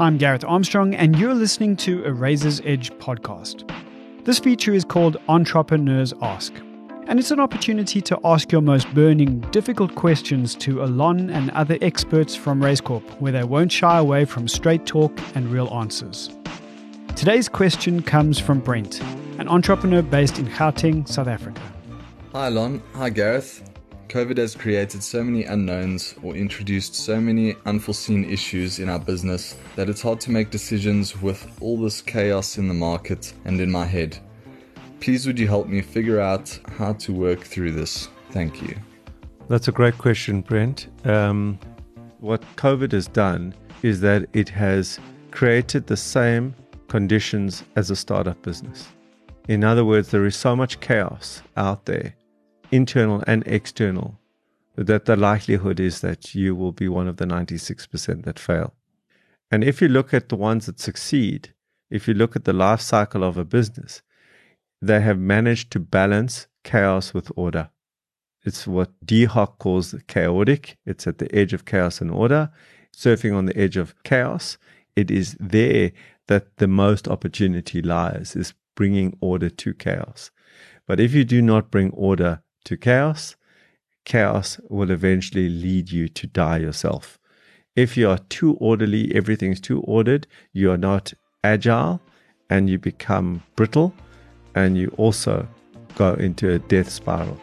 I'm Gareth Armstrong, and you're listening to a Razor's Edge podcast. This feature is called Entrepreneurs Ask, and it's an opportunity to ask your most burning, difficult questions to Allon and other experts from Raizcorp, where they won't shy away from straight talk and real answers. Today's question comes from Brent, an entrepreneur based in Gauteng, South Africa. Hi, Allon. Hi, Gareth. COVID has created so many unknowns or introduced so many unforeseen issues in our business that it's hard to make decisions with all this chaos in the market and in my head. Please, would you help me figure out how to work through this? Thank you. That's a great question, Brent. Um, what COVID has done is that it has created the same conditions as a startup business. In other words, there is so much chaos out there internal and external, that the likelihood is that you will be one of the 96% that fail. And if you look at the ones that succeed, if you look at the life cycle of a business, they have managed to balance chaos with order. It's what Dee Hock calls chaordic. It's at the edge of chaos and order, surfing on the edge of chaos. It is there that the most opportunity lies, is bringing order to chaos. But if you do not bring order to chaos, chaos will eventually lead you to die yourself. If you are too orderly, everything's too ordered, you are not agile and you become brittle and you also go into a death spiral.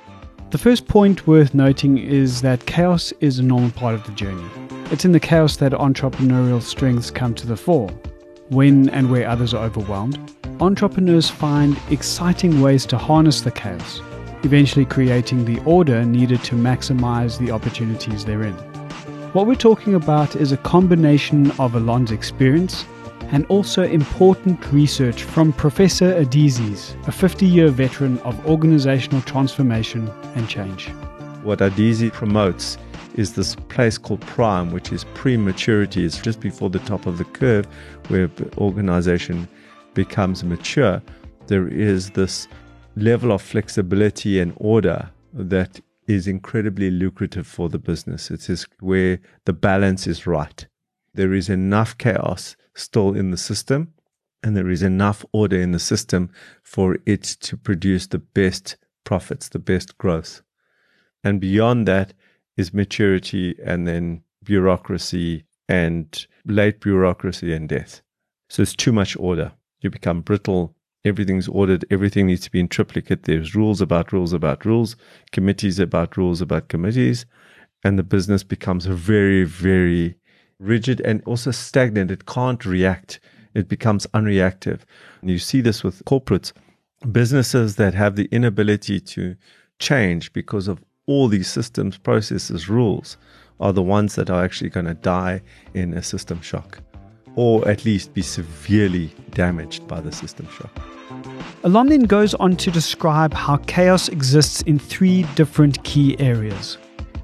The first point worth noting is that chaos is a normal part of the journey. It's in the chaos that entrepreneurial strengths come to the fore. When and where others are overwhelmed, entrepreneurs find exciting ways to harness the chaos eventually creating the order needed to maximize the opportunities therein. What we're talking about is a combination of Allon's experience and also important research from Professor Adizes, a 50 year veteran of organizational transformation and change. What Adizes promotes is this place called prime, which is prematurity. It's just before the top of the curve where organization becomes mature. There is this level of flexibility and order that is incredibly lucrative for the business. It is where the balance is right. There is enough chaos still in the system, and there is enough order in the system for it to produce the best profits, the best growth. And beyond that is maturity and then bureaucracy and late bureaucracy and death. So it's too much order. You become brittle, everything's ordered, everything needs to be in triplicate. There's rules about rules about rules, committees about rules about committees, and the business becomes very, very rigid and also stagnant. It can't react, it becomes unreactive. And you see this with corporates, businesses that have the inability to change because of all these systems, processes, rules are the ones that are actually going to die in a system shock or at least be severely damaged by the system shock. Allon then goes on to describe how chaos exists in three different key areas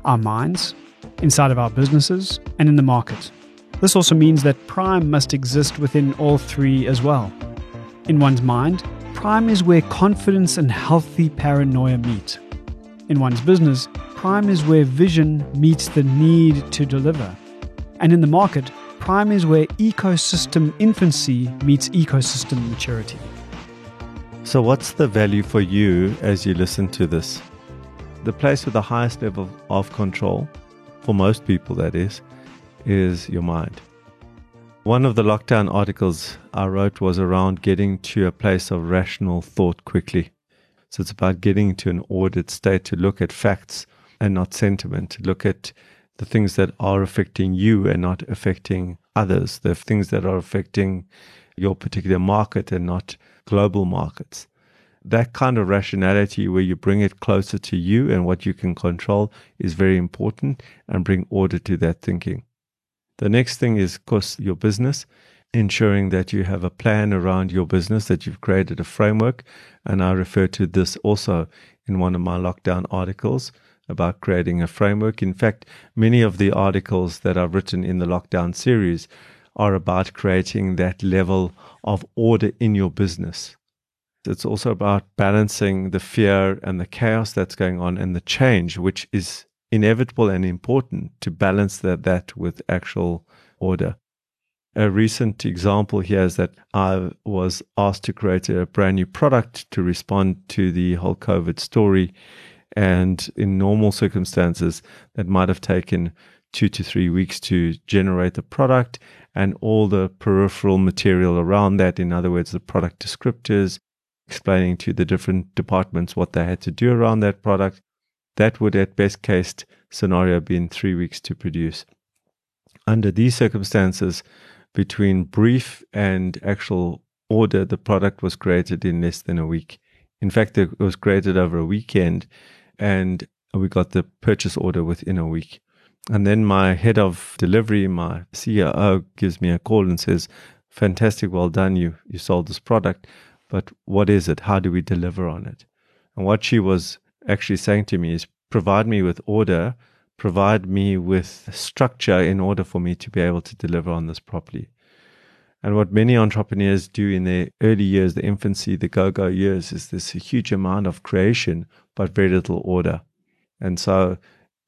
our minds, inside of our businesses, and in the market. This also means that prime must exist within all three as well. In one's mind, prime is where confidence and healthy paranoia meet. In one's business, prime is where vision meets the need to deliver. And in the market, prime is where ecosystem infancy meets ecosystem maturity. So, what's the value for you as you listen to this? The place with the highest level of control, for most people that is, is your mind. One of the lockdown articles I wrote was around getting to a place of rational thought quickly. So, it's about getting to an ordered state to look at facts and not sentiment, to look at the things that are affecting you and not affecting others, the things that are affecting your particular market and not global markets. That kind of rationality where you bring it closer to you and what you can control is very important and bring order to that thinking. The next thing is, of course, your business, ensuring that you have a plan around your business, that you've created a framework. And I refer to this also in one of my lockdown articles about creating a framework. In fact, many of the articles that I've written in the lockdown series are about creating that level of order in your business. It's also about balancing the fear and the chaos that's going on and the change, which is inevitable and important to balance that, that with actual order. A recent example here is that I was asked to create a brand new product to respond to the whole COVID story. And in normal circumstances, that might have taken two to three weeks to generate the product and all the peripheral material around that. In other words, the product descriptors, explaining to the different departments what they had to do around that product. That would, at best case scenario, be in three weeks to produce. Under these circumstances, between brief and actual order, the product was created in less than a week. In fact, it was created over a weekend, and we got the purchase order within a week. And then my head of delivery, my COO, gives me a call and says, Fantastic, well done. You, you sold this product, but what is it? How do we deliver on it? And what she was actually saying to me is, Provide me with order, provide me with structure in order for me to be able to deliver on this properly. And what many entrepreneurs do in their early years, the infancy, the go go years, is this huge amount of creation, but very little order. And so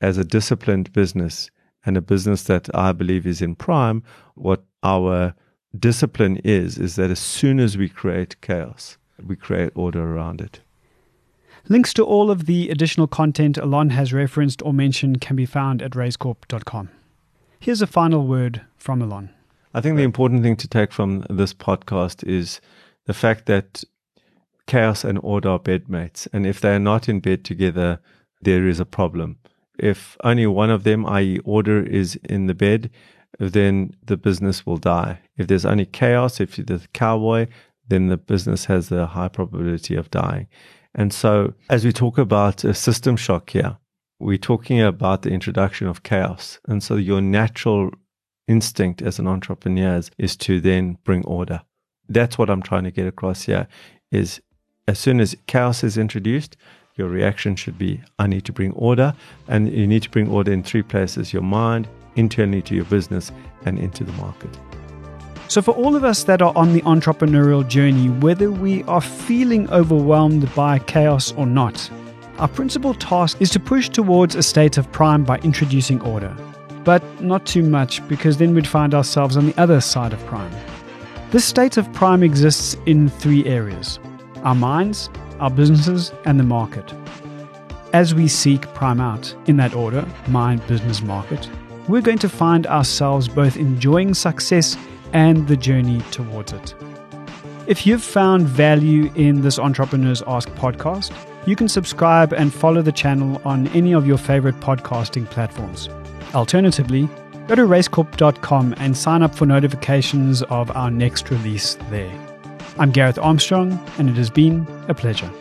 as a disciplined business and a business that I believe is in prime, what our discipline is, is that as soon as we create chaos, we create order around it. Links to all of the additional content Allon has referenced or mentioned can be found at raizcorp.com. Here's a final word from Allon. I think the important thing to take from this podcast is the fact that chaos and order are bedmates. And if they are not in bed together, there is a problem. If only one of them, i.e., order, is in the bed, then the business will die. If there's only chaos, if you're the cowboy, then the business has a high probability of dying. And so, as we talk about a system shock here, we're talking about the introduction of chaos. And so, your natural instinct as an entrepreneur is, is to then bring order. That's what I'm trying to get across here is as soon as chaos is introduced, your reaction should be I need to bring order. And you need to bring order in three places your mind, internally to your business, and into the market. So, for all of us that are on the entrepreneurial journey, whether we are feeling overwhelmed by chaos or not, our principal task is to push towards a state of prime by introducing order. But not too much, because then we'd find ourselves on the other side of prime. This state of prime exists in three areas our minds, our businesses, and the market. As we seek prime out in that order mind, business, market we're going to find ourselves both enjoying success and the journey towards it. If you've found value in this Entrepreneurs Ask podcast, you can subscribe and follow the channel on any of your favorite podcasting platforms. Alternatively, go to raizcorp.com and sign up for notifications of our next release there. I'm Gareth Armstrong, and it has been a pleasure.